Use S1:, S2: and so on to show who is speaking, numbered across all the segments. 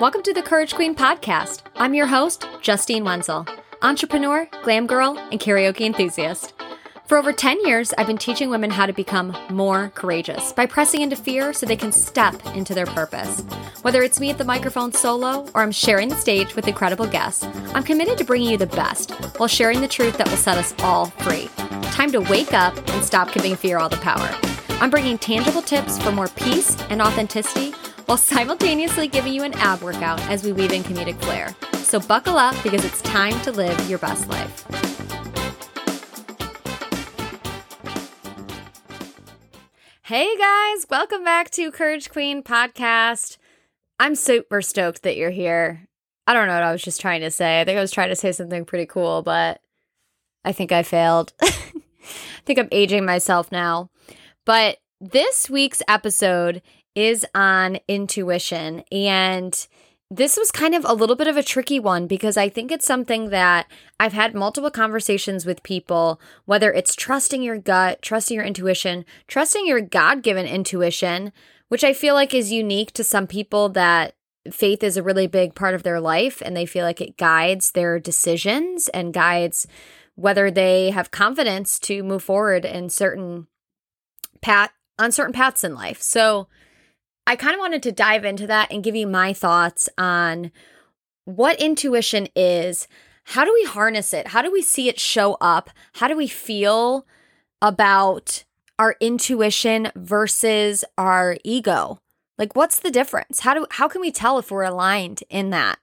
S1: Welcome to the Courage Queen podcast. I'm your host, Justine Wenzel, entrepreneur, glam girl, and karaoke enthusiast. For over 10 years, I've been teaching women how to become more courageous by pressing into fear so they can step into their purpose. Whether it's me at the microphone solo or I'm sharing the stage with incredible guests, I'm committed to bringing you the best while sharing the truth that will set us all free. Time to wake up and stop giving fear all the power. I'm bringing tangible tips for more peace and authenticity while simultaneously giving you an ab workout as we weave in comedic flair. So buckle up because it's time to live your best life. Hey guys, welcome back to Courage Queen podcast. I'm super stoked that you're here. I don't know what I was just trying to say. I think I was trying to say something pretty cool, but I think I failed. I think I'm aging myself now. But this week's episode is on intuition. And this was kind of a little bit of a tricky one because I think it's something that I've had multiple conversations with people, whether it's trusting your gut, trusting your intuition, trusting your God given intuition, which I feel like is unique to some people that faith is a really big part of their life and they feel like it guides their decisions and guides whether they have confidence to move forward in certain path on certain paths in life. So I kind of wanted to dive into that and give you my thoughts on what intuition is. How do we harness it? How do we see it show up? How do we feel about our intuition versus our ego? Like what's the difference? How do how can we tell if we're aligned in that?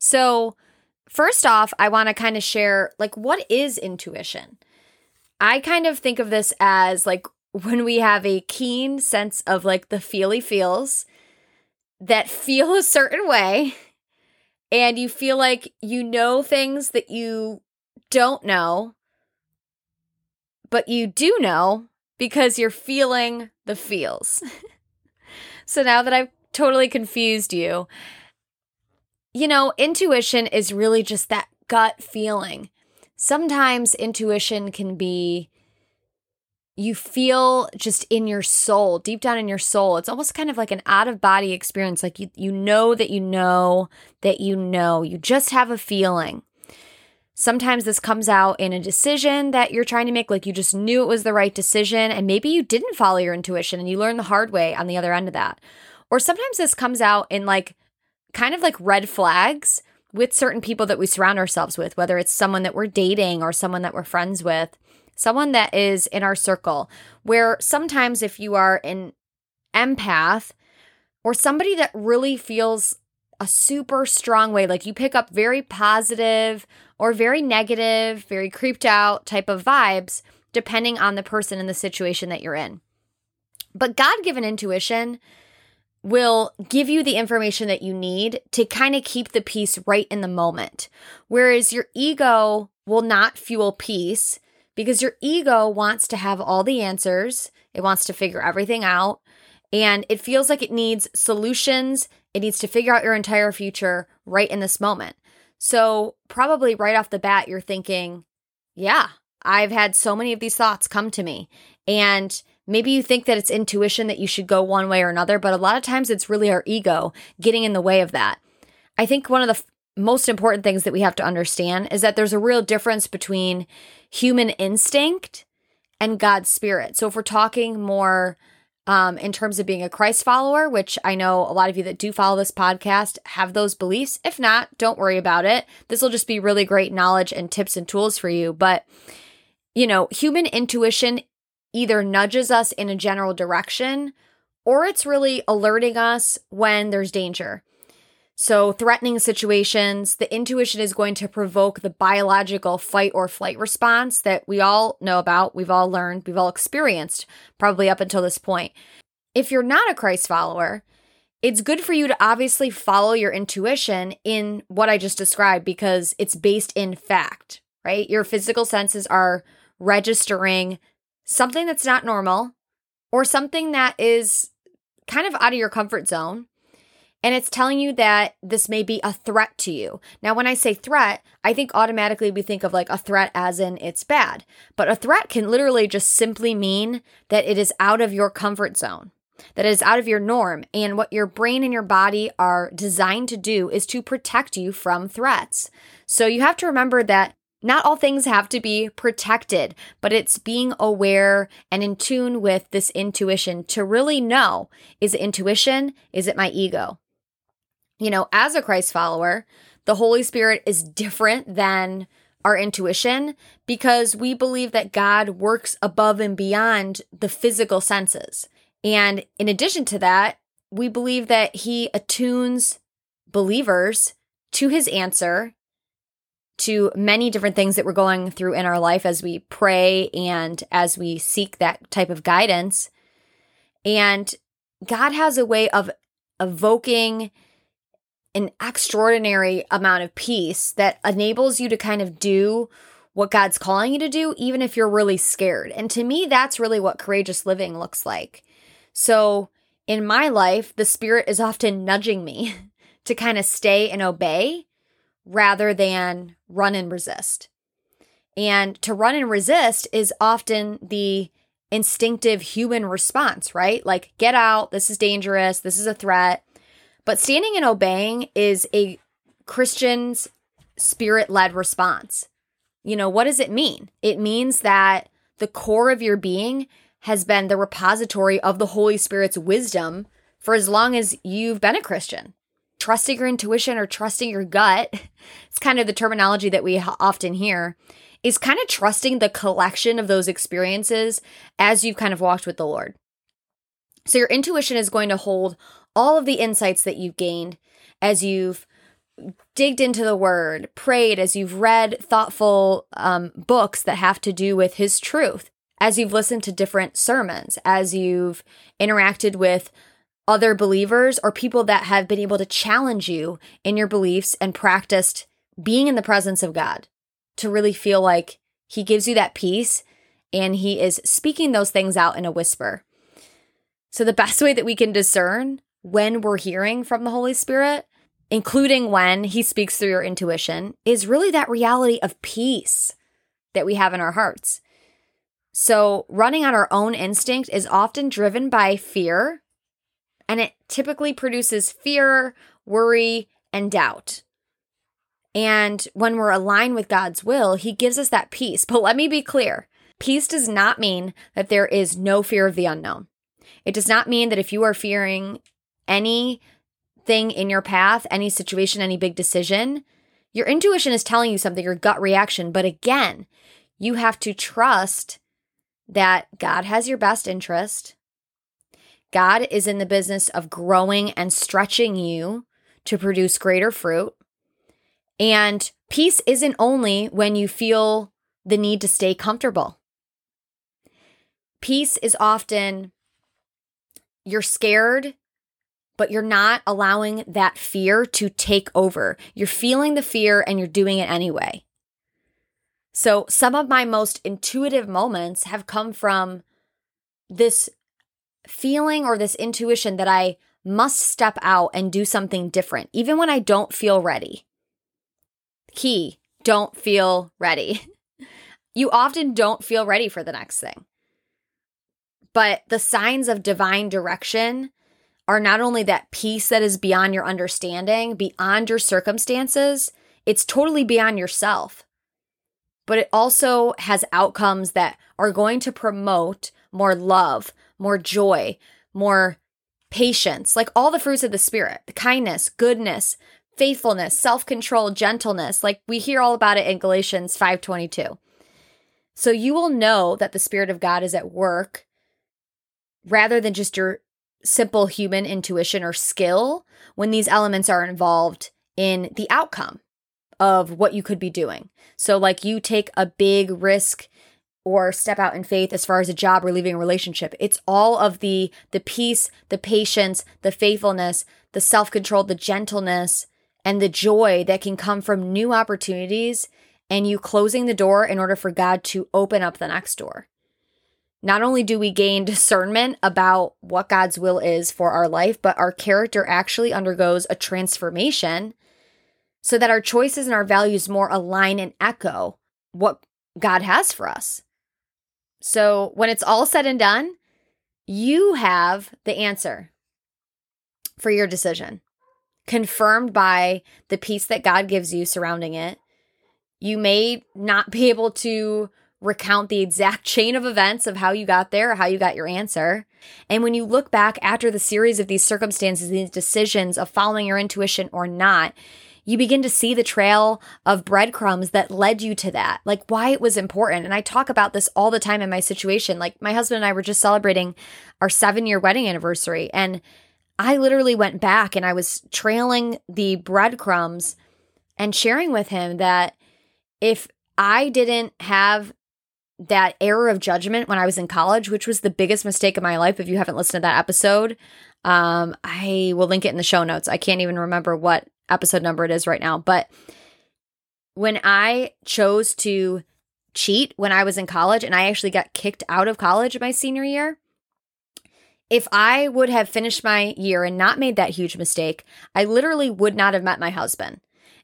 S1: So, first off, I want to kind of share like what is intuition? I kind of think of this as like when we have a keen sense of like the feely feels that feel a certain way and you feel like you know things that you don't know but you do know because you're feeling the feels. so now that I've totally confused you, you know, intuition is really just that gut feeling. Sometimes intuition can be you feel just in your soul, deep down in your soul. It's almost kind of like an out of body experience. Like you, you know that you know that you know. You just have a feeling. Sometimes this comes out in a decision that you're trying to make, like you just knew it was the right decision, and maybe you didn't follow your intuition and you learn the hard way on the other end of that. Or sometimes this comes out in like kind of like red flags with certain people that we surround ourselves with, whether it's someone that we're dating or someone that we're friends with someone that is in our circle, where sometimes if you are an empath or somebody that really feels a super strong way, like you pick up very positive or very negative, very creeped out type of vibes, depending on the person and the situation that you're in. But God given intuition will give you the information that you need to kind of keep the peace right in the moment. Whereas your ego will not fuel peace because your ego wants to have all the answers, it wants to figure everything out, and it feels like it needs solutions. It needs to figure out your entire future right in this moment. So, probably right off the bat, you're thinking, yeah, I've had so many of these thoughts come to me. And maybe you think that it's intuition that you should go one way or another, but a lot of times it's really our ego getting in the way of that. I think one of the most important things that we have to understand is that there's a real difference between human instinct and God's spirit. So if we're talking more um, in terms of being a Christ follower, which I know a lot of you that do follow this podcast have those beliefs. If not, don't worry about it. This will just be really great knowledge and tips and tools for you. But, you know, human intuition either nudges us in a general direction or it's really alerting us when there's danger. So, threatening situations, the intuition is going to provoke the biological fight or flight response that we all know about, we've all learned, we've all experienced probably up until this point. If you're not a Christ follower, it's good for you to obviously follow your intuition in what I just described because it's based in fact, right? Your physical senses are registering something that's not normal or something that is kind of out of your comfort zone and it's telling you that this may be a threat to you. Now, when I say threat, I think automatically we think of like a threat as in it's bad. But a threat can literally just simply mean that it is out of your comfort zone. that is out of your norm. And what your brain and your body are designed to do is to protect you from threats. So you have to remember that not all things have to be protected, but it's being aware and in tune with this intuition to really know is it intuition? Is it my ego? You know, as a Christ follower, the Holy Spirit is different than our intuition because we believe that God works above and beyond the physical senses. And in addition to that, we believe that He attunes believers to His answer to many different things that we're going through in our life as we pray and as we seek that type of guidance. And God has a way of evoking an extraordinary amount of peace that enables you to kind of do what God's calling you to do, even if you're really scared. And to me, that's really what courageous living looks like. So in my life, the Spirit is often nudging me to kind of stay and obey rather than run and resist. And to run and resist is often the instinctive human response, right? Like, get out, this is dangerous, this is a threat. But standing and obeying is a Christian's spirit led response. You know, what does it mean? It means that the core of your being has been the repository of the Holy Spirit's wisdom for as long as you've been a Christian. Trusting your intuition or trusting your gut, it's kind of the terminology that we often hear, is kind of trusting the collection of those experiences as you've kind of walked with the Lord. So your intuition is going to hold all of the insights that you've gained as you've digged into the word, prayed, as you've read thoughtful um, books that have to do with his truth, as you've listened to different sermons, as you've interacted with other believers or people that have been able to challenge you in your beliefs and practiced being in the presence of God to really feel like he gives you that peace and he is speaking those things out in a whisper. So, the best way that we can discern when we're hearing from the Holy Spirit, including when He speaks through your intuition, is really that reality of peace that we have in our hearts. So, running on our own instinct is often driven by fear, and it typically produces fear, worry, and doubt. And when we're aligned with God's will, He gives us that peace. But let me be clear peace does not mean that there is no fear of the unknown. It does not mean that if you are fearing anything in your path, any situation, any big decision, your intuition is telling you something, your gut reaction. But again, you have to trust that God has your best interest. God is in the business of growing and stretching you to produce greater fruit. And peace isn't only when you feel the need to stay comfortable. Peace is often you're scared but you're not allowing that fear to take over. You're feeling the fear and you're doing it anyway. So, some of my most intuitive moments have come from this feeling or this intuition that I must step out and do something different, even when I don't feel ready. Key, don't feel ready. you often don't feel ready for the next thing. But the signs of divine direction are not only that peace that is beyond your understanding, beyond your circumstances, it's totally beyond yourself. But it also has outcomes that are going to promote more love, more joy, more patience, like all the fruits of the Spirit, the kindness, goodness, faithfulness, self-control, gentleness. Like we hear all about it in Galatians 5:22. So you will know that the Spirit of God is at work rather than just your simple human intuition or skill when these elements are involved in the outcome of what you could be doing. So, like you take a big risk or step out in faith as far as a job or leaving a relationship. It's all of the the peace, the patience, the faithfulness, the self-control, the gentleness, and the joy that can come from new opportunities and you closing the door in order for God to open up the next door not only do we gain discernment about what God's will is for our life, but our character actually undergoes a transformation so that our choices and our values more align and echo what God has for us. So when it's all said and done, you have the answer for your decision, confirmed by the peace that God gives you surrounding it. You may not be able to recount the exact chain of events of how you got there or how you got your answer. And when you look back after the series of these circumstances, these decisions of following your intuition or not, you begin to see the trail of breadcrumbs that led you to that, like why it was important. And I talk about this all the time in my situation. Like my husband and I were just celebrating our seven year wedding anniversary. And I literally went back and I was trailing the breadcrumbs and sharing with him that if I didn't have that error of judgment when I was in college, which was the biggest mistake of my life. If you haven't listened to that episode, um, I will link it in the show notes. I can't even remember what episode number it is right now, but when I chose to cheat when I was in college and I actually got kicked out of college my senior year, if I would have finished my year and not made that huge mistake, I literally would not have met my husband.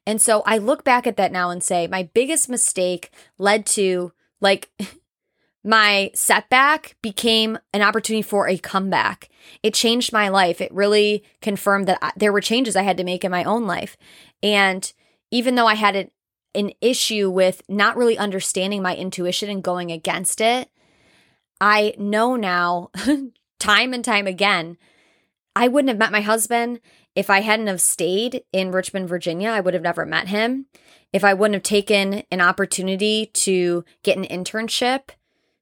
S1: And so I look back at that now and say, my biggest mistake led to like my setback became an opportunity for a comeback. It changed my life. It really confirmed that I, there were changes I had to make in my own life. And even though I had an, an issue with not really understanding my intuition and going against it, I know now, time and time again, I wouldn't have met my husband if I hadn't have stayed in Richmond, Virginia. I would have never met him if I wouldn't have taken an opportunity to get an internship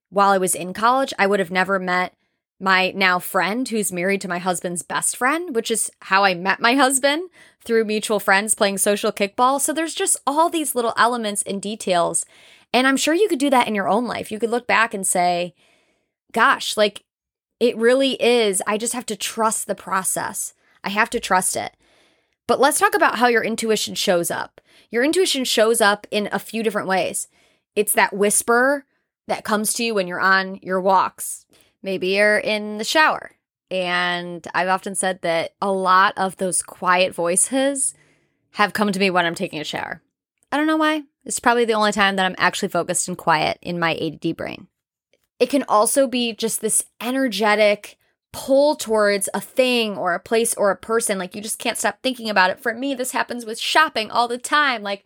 S1: while I was in college, I would have never met my now friend who's married to my husband's best friend, which is how I met my husband through mutual friends playing social kickball. So there's just all these little elements and details. And I'm sure you could do that in your own life. You could look back and say, gosh, like it really is. I just have to trust the process. I have to trust it. But let's talk about how your intuition shows up. Your intuition shows up in a few different ways. It's that whisper that comes to you when you're on your walks. Maybe you're in the shower. And I've often said that a lot of those quiet voices have come to me when I'm taking a shower. I don't know why. It's probably the only time that I'm actually focused and quiet in my ADD brain. It can also be just this energetic pull towards a thing or a place or a person. Like you just can't stop thinking about it. For me, this happens with shopping all the time. Like,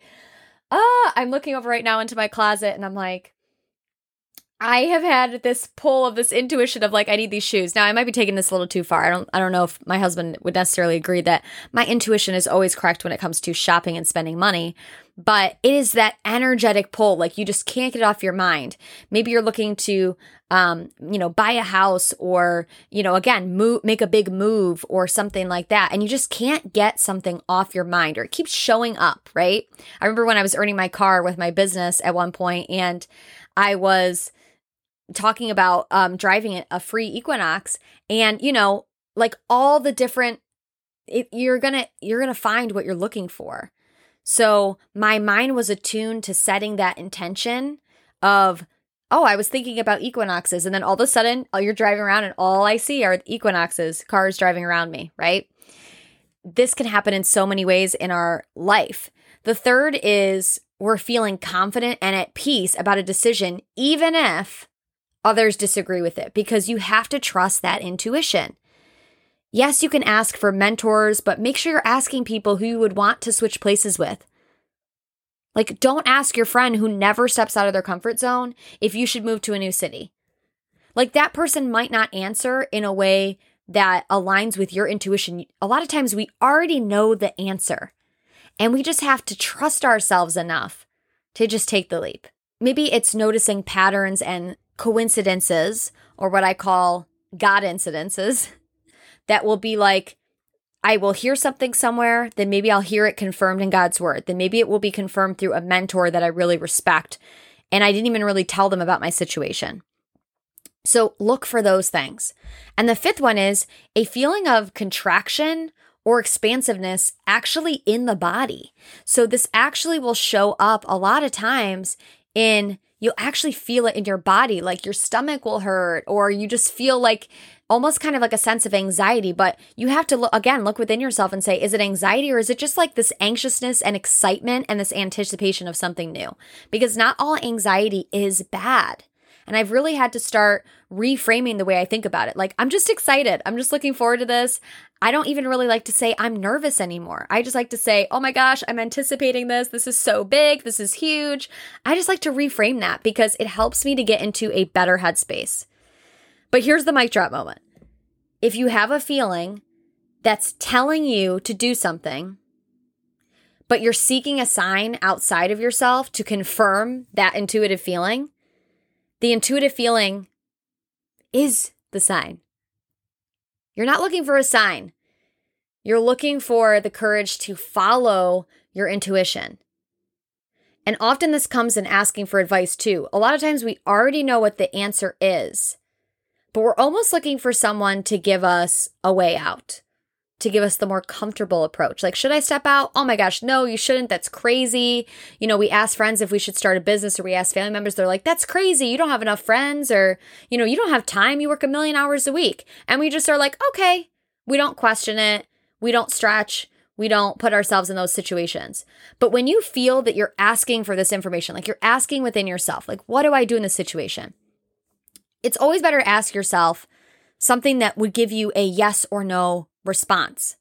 S1: ah, I'm looking over right now into my closet and I'm like, I have had this pull of this intuition of like I need these shoes. Now I might be taking this a little too far. I don't I don't know if my husband would necessarily agree that my intuition is always correct when it comes to shopping and spending money, but it is that energetic pull like you just can't get it off your mind. Maybe you're looking to um, you know, buy a house or, you know, again, move make a big move or something like that and you just can't get something off your mind or it keeps showing up, right? I remember when I was earning my car with my business at one point and I was talking about um, driving a free Equinox, and you know, like all the different, it, you're gonna you're gonna find what you're looking for. So my mind was attuned to setting that intention of, oh, I was thinking about equinoxes, and then all of a sudden, oh, you're driving around, and all I see are equinoxes, cars driving around me, right? This can happen in so many ways in our life. The third is we're feeling confident and at peace about a decision, even if others disagree with it because you have to trust that intuition. Yes, you can ask for mentors, but make sure you're asking people who you would want to switch places with. Like, don't ask your friend who never steps out of their comfort zone if you should move to a new city. Like, that person might not answer in a way that aligns with your intuition. A lot of times we already know the answer, and we just have to trust ourselves enough to just take the leap. Maybe it's noticing patterns and coincidences or what I call God incidences that will be like, I will hear something somewhere, then maybe I'll hear it confirmed in God's word. Then maybe it will be confirmed through a mentor that I really respect. And I didn't even really tell them about my situation. So look for those things. And the fifth one is a feeling of contraction or expansiveness actually in the body. So this actually will show up a lot of times in you'll actually feel it in your body, like your stomach will hurt, or you just feel like almost kind of like a sense of anxiety. But you have to look again, look within yourself and say, is it anxiety or is it just like this anxiousness and excitement and this anticipation of something new? Because not all anxiety is bad. And I've really had to start reframing the way I think about it. Like, I'm just excited. I'm just looking forward to this. I don't even really like to say I'm nervous anymore. I just like to say, oh my gosh, I'm anticipating this. This is so big. This is huge. I just like to reframe that because it helps me to get into a better headspace. But here's the mic drop moment. If you have a feeling that's telling you to do something, but you're seeking a sign outside of yourself to confirm that intuitive feeling, the intuitive feeling is the sign. You're not looking for a sign. You're looking for the courage to follow your intuition. And often this comes in asking for advice too. A lot of times we already know what the answer is, but we're almost looking for someone to give us a way out to give us the more comfortable approach. Like, should I step out? Oh my gosh, no, you shouldn't. That's crazy. You know, we ask friends if we should start a business or we ask family members, they're like, that's crazy. You don't have enough friends or, you know, you don't have time. You work a million hours a week. And we just are like, okay, we don't question it. We don't stretch. We don't put ourselves in those situations. But when you feel that you're asking for this information, like you're asking within yourself, like, what do I do in this situation? It's always better to ask yourself something that would give you a yes or no response.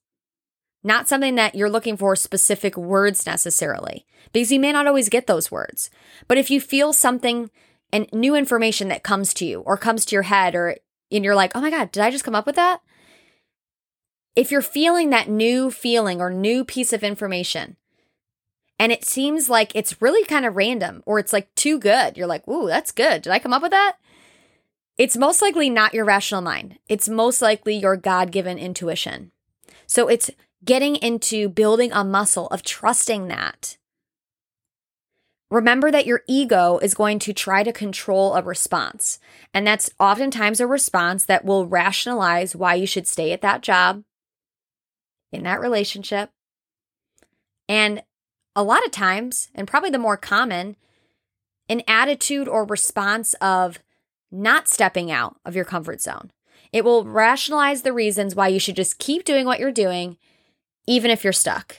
S1: Not something that you're looking for specific words necessarily, because you may not always get those words. But if you feel something and new information that comes to you or comes to your head, or and you're like, oh my God, did I just come up with that? If you're feeling that new feeling or new piece of information, and it seems like it's really kind of random or it's like too good, you're like, ooh, that's good. Did I come up with that? It's most likely not your rational mind. It's most likely your God given intuition. So it's getting into building a muscle of trusting that. Remember that your ego is going to try to control a response. And that's oftentimes a response that will rationalize why you should stay at that job, in that relationship. And a lot of times, and probably the more common, an attitude or response of not stepping out of your comfort zone. It will mm. rationalize the reasons why you should just keep doing what you're doing, even if you're stuck.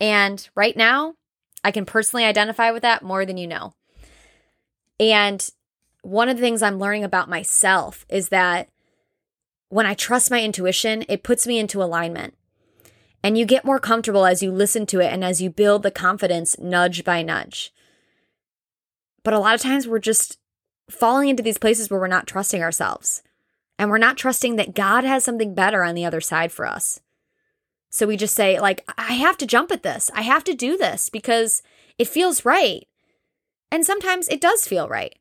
S1: And right now, I can personally identify with that more than you know. And one of the things I'm learning about myself is that when I trust my intuition, it puts me into alignment. And you get more comfortable as you listen to it and as you build the confidence nudge by nudge. But a lot of times we're just falling into these places where we're not trusting ourselves and we're not trusting that God has something better on the other side for us. So we just say, like, I have to jump at this. I have to do this because it feels right. And sometimes it does feel right.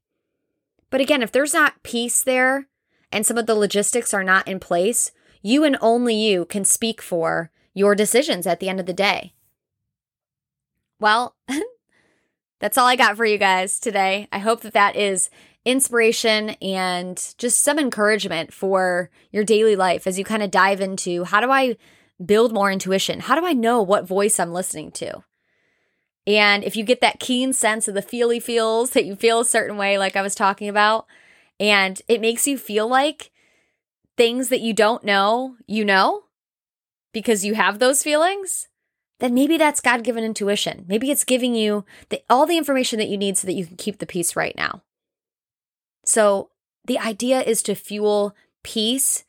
S1: But again, if there's not peace there and some of the logistics are not in place, you and only you can speak for your decisions at the end of the day. Well, that's all I got for you guys today. I hope that that is inspiration and just some encouragement for your daily life as you kind of dive into how do I build more intuition? How do I know what voice I'm listening to? And if you get that keen sense of the feely feels that you feel a certain way, like I was talking about, and it makes you feel like things that you don't know, you know, because you have those feelings, then maybe that's God given intuition. Maybe it's giving you the, all the information that you need so that you can keep the peace right now. So the idea is to fuel peace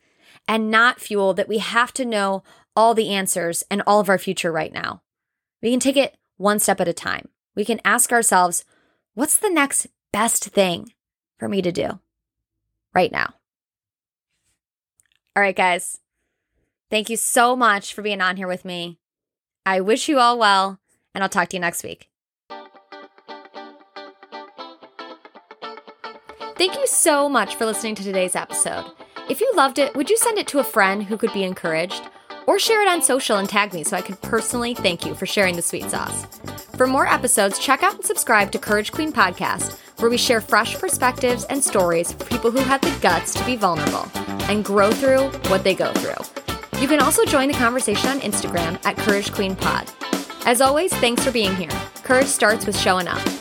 S1: and not fuel that we have to know all the answers and all of our future right now. We can take it one step at a time. We can ask ourselves, what's the next best thing for me to do right now? All right, guys. Thank you so much for being on here with me. I wish you all well, and I'll talk to you next week. Thank you so much for listening to today's episode. If you loved it, would you send it to a friend who could be encouraged? Or share it on social and tag me so I can personally thank you for sharing the sweet sauce. For more episodes, check out and subscribe to Courage Queen Podcast, where we share fresh perspectives and stories for people who had the guts to be vulnerable and grow through what they go through. You can also join the conversation on Instagram at Courage Queen Pod. As always, thanks for being here. Courage starts with showing up.